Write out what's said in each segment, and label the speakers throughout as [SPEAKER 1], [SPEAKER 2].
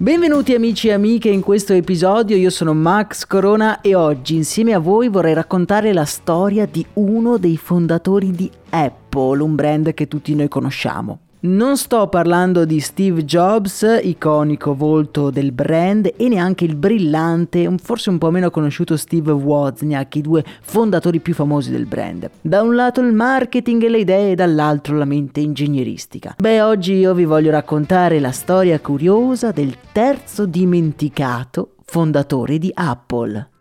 [SPEAKER 1] Benvenuti amici e amiche in questo episodio, io sono Max Corona e oggi insieme a voi vorrei raccontare la storia di uno dei fondatori di Apple, un brand che tutti noi conosciamo. Non sto parlando di Steve Jobs, iconico volto del brand, e neanche il brillante, forse un po' meno conosciuto Steve Wozniak, i due fondatori più famosi del brand. Da un lato il marketing e le idee, dall'altro la mente ingegneristica. Beh, oggi io vi voglio raccontare la storia curiosa del terzo dimenticato fondatore di Apple.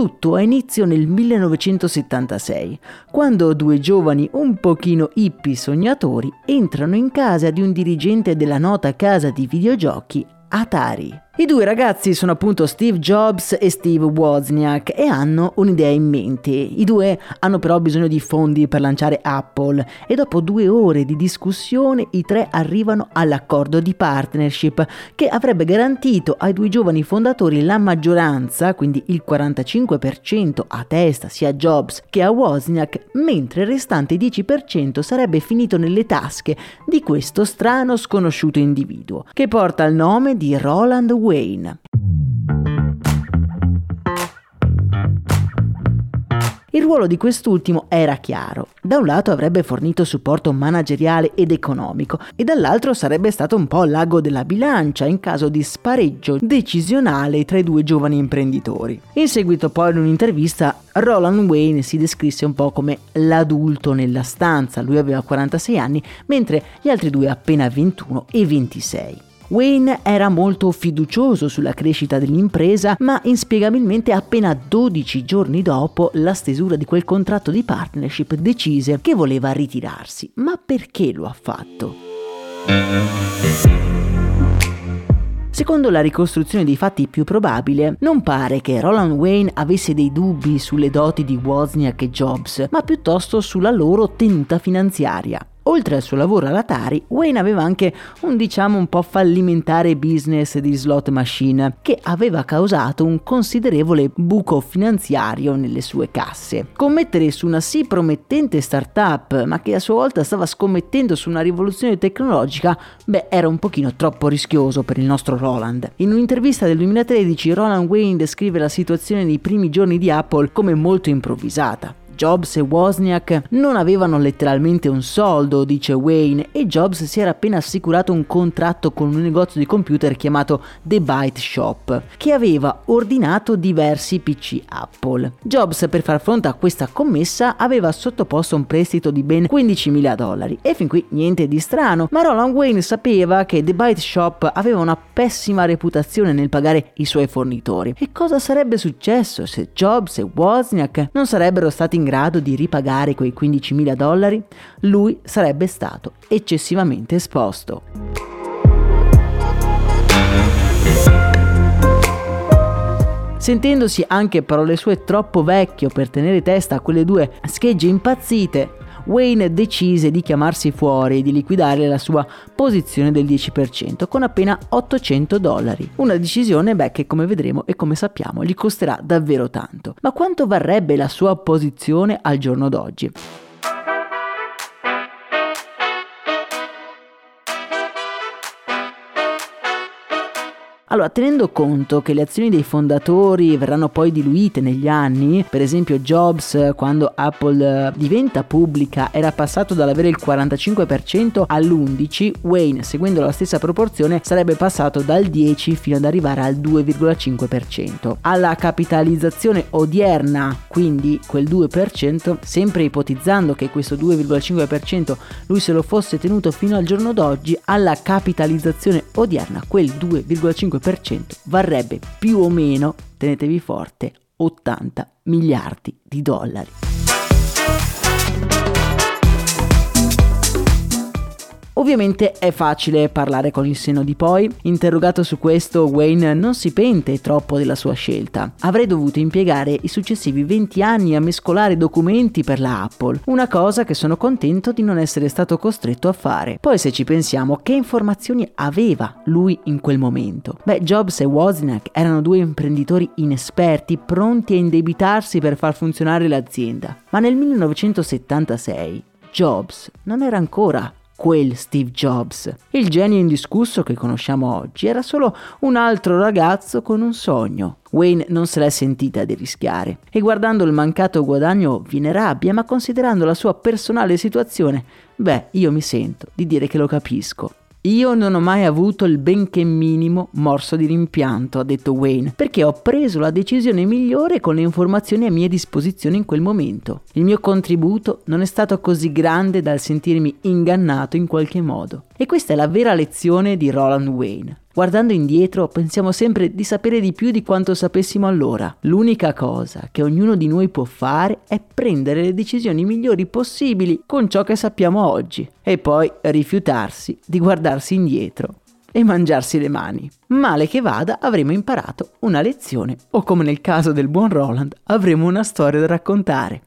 [SPEAKER 1] Tutto ha inizio nel 1976, quando due giovani un pochino hippie sognatori entrano in casa di un dirigente della nota casa di videogiochi Atari. I due ragazzi sono appunto Steve Jobs e Steve Wozniak e hanno un'idea in mente. I due hanno però bisogno di fondi per lanciare Apple e dopo due ore di discussione i tre arrivano all'accordo di partnership che avrebbe garantito ai due giovani fondatori la maggioranza, quindi il 45% a testa sia a Jobs che a Wozniak, mentre il restante 10% sarebbe finito nelle tasche di questo strano sconosciuto individuo, che porta il nome di Roland Wayne Wayne. Il ruolo di quest'ultimo era chiaro. Da un lato avrebbe fornito supporto manageriale ed economico e dall'altro sarebbe stato un po' l'ago della bilancia in caso di spareggio decisionale tra i due giovani imprenditori. In seguito poi in un'intervista Roland Wayne si descrisse un po' come l'adulto nella stanza, lui aveva 46 anni mentre gli altri due appena 21 e 26. Wayne era molto fiducioso sulla crescita dell'impresa, ma inspiegabilmente appena 12 giorni dopo la stesura di quel contratto di partnership decise che voleva ritirarsi. Ma perché lo ha fatto? Secondo la ricostruzione dei fatti più probabile, non pare che Roland Wayne avesse dei dubbi sulle doti di Wozniak e Jobs, ma piuttosto sulla loro tenuta finanziaria. Oltre al suo lavoro all'Atari, Wayne aveva anche un diciamo un po' fallimentare business di slot machine che aveva causato un considerevole buco finanziario nelle sue casse. Commettere su una sì promettente startup, ma che a sua volta stava scommettendo su una rivoluzione tecnologica, beh, era un pochino troppo rischioso per il nostro Roland. In un'intervista del 2013, Roland Wayne descrive la situazione nei primi giorni di Apple come molto improvvisata. Jobs e Wozniak non avevano letteralmente un soldo, dice Wayne, e Jobs si era appena assicurato un contratto con un negozio di computer chiamato The Byte Shop, che aveva ordinato diversi PC Apple. Jobs, per far fronte a questa commessa, aveva sottoposto un prestito di ben 15.000 dollari. E fin qui niente di strano, ma Roland Wayne sapeva che The Byte Shop aveva una pessima reputazione nel pagare i suoi fornitori. E cosa sarebbe successo se Jobs e Wozniak non sarebbero stati in grado di ripagare quei 15.000 dollari, lui sarebbe stato eccessivamente esposto. Sentendosi anche parole sue troppo vecchio per tenere testa a quelle due schegge impazzite, Wayne decise di chiamarsi fuori e di liquidare la sua posizione del 10% con appena 800 dollari. Una decisione beh, che come vedremo e come sappiamo gli costerà davvero tanto. Ma quanto varrebbe la sua posizione al giorno d'oggi? Allora, tenendo conto che le azioni dei fondatori verranno poi diluite negli anni, per esempio Jobs quando Apple eh, diventa pubblica era passato dall'avere il 45% all'11%, Wayne seguendo la stessa proporzione sarebbe passato dal 10 fino ad arrivare al 2,5%. Alla capitalizzazione odierna, quindi quel 2%, sempre ipotizzando che questo 2,5% lui se lo fosse tenuto fino al giorno d'oggi, alla capitalizzazione odierna quel 2,5% 5% varrebbe più o meno, tenetevi forte, 80 miliardi di dollari. Ovviamente è facile parlare con il seno di poi. Interrogato su questo, Wayne non si pente troppo della sua scelta. Avrei dovuto impiegare i successivi 20 anni a mescolare documenti per la Apple, una cosa che sono contento di non essere stato costretto a fare. Poi se ci pensiamo, che informazioni aveva lui in quel momento? Beh, Jobs e Wozniak erano due imprenditori inesperti, pronti a indebitarsi per far funzionare l'azienda. Ma nel 1976 Jobs non era ancora quel Steve Jobs. Il genio indiscusso che conosciamo oggi era solo un altro ragazzo con un sogno. Wayne non se l'è sentita di rischiare e guardando il mancato guadagno viene rabbia, ma considerando la sua personale situazione, beh, io mi sento di dire che lo capisco. Io non ho mai avuto il benché minimo morso di rimpianto, ha detto Wayne, perché ho preso la decisione migliore con le informazioni a mia disposizione in quel momento. Il mio contributo non è stato così grande dal sentirmi ingannato in qualche modo. E questa è la vera lezione di Roland Wayne. Guardando indietro pensiamo sempre di sapere di più di quanto sapessimo allora. L'unica cosa che ognuno di noi può fare è prendere le decisioni migliori possibili con ciò che sappiamo oggi e poi rifiutarsi di guardarsi indietro e mangiarsi le mani. Male che vada, avremo imparato una lezione o come nel caso del buon Roland, avremo una storia da raccontare.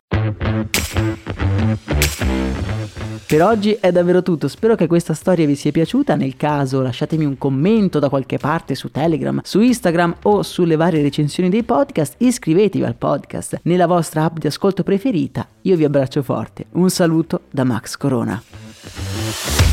[SPEAKER 1] Per oggi è davvero tutto, spero che questa storia vi sia piaciuta, nel caso lasciatemi un commento da qualche parte su Telegram, su Instagram o sulle varie recensioni dei podcast, iscrivetevi al podcast nella vostra app di ascolto preferita, io vi abbraccio forte, un saluto da Max Corona.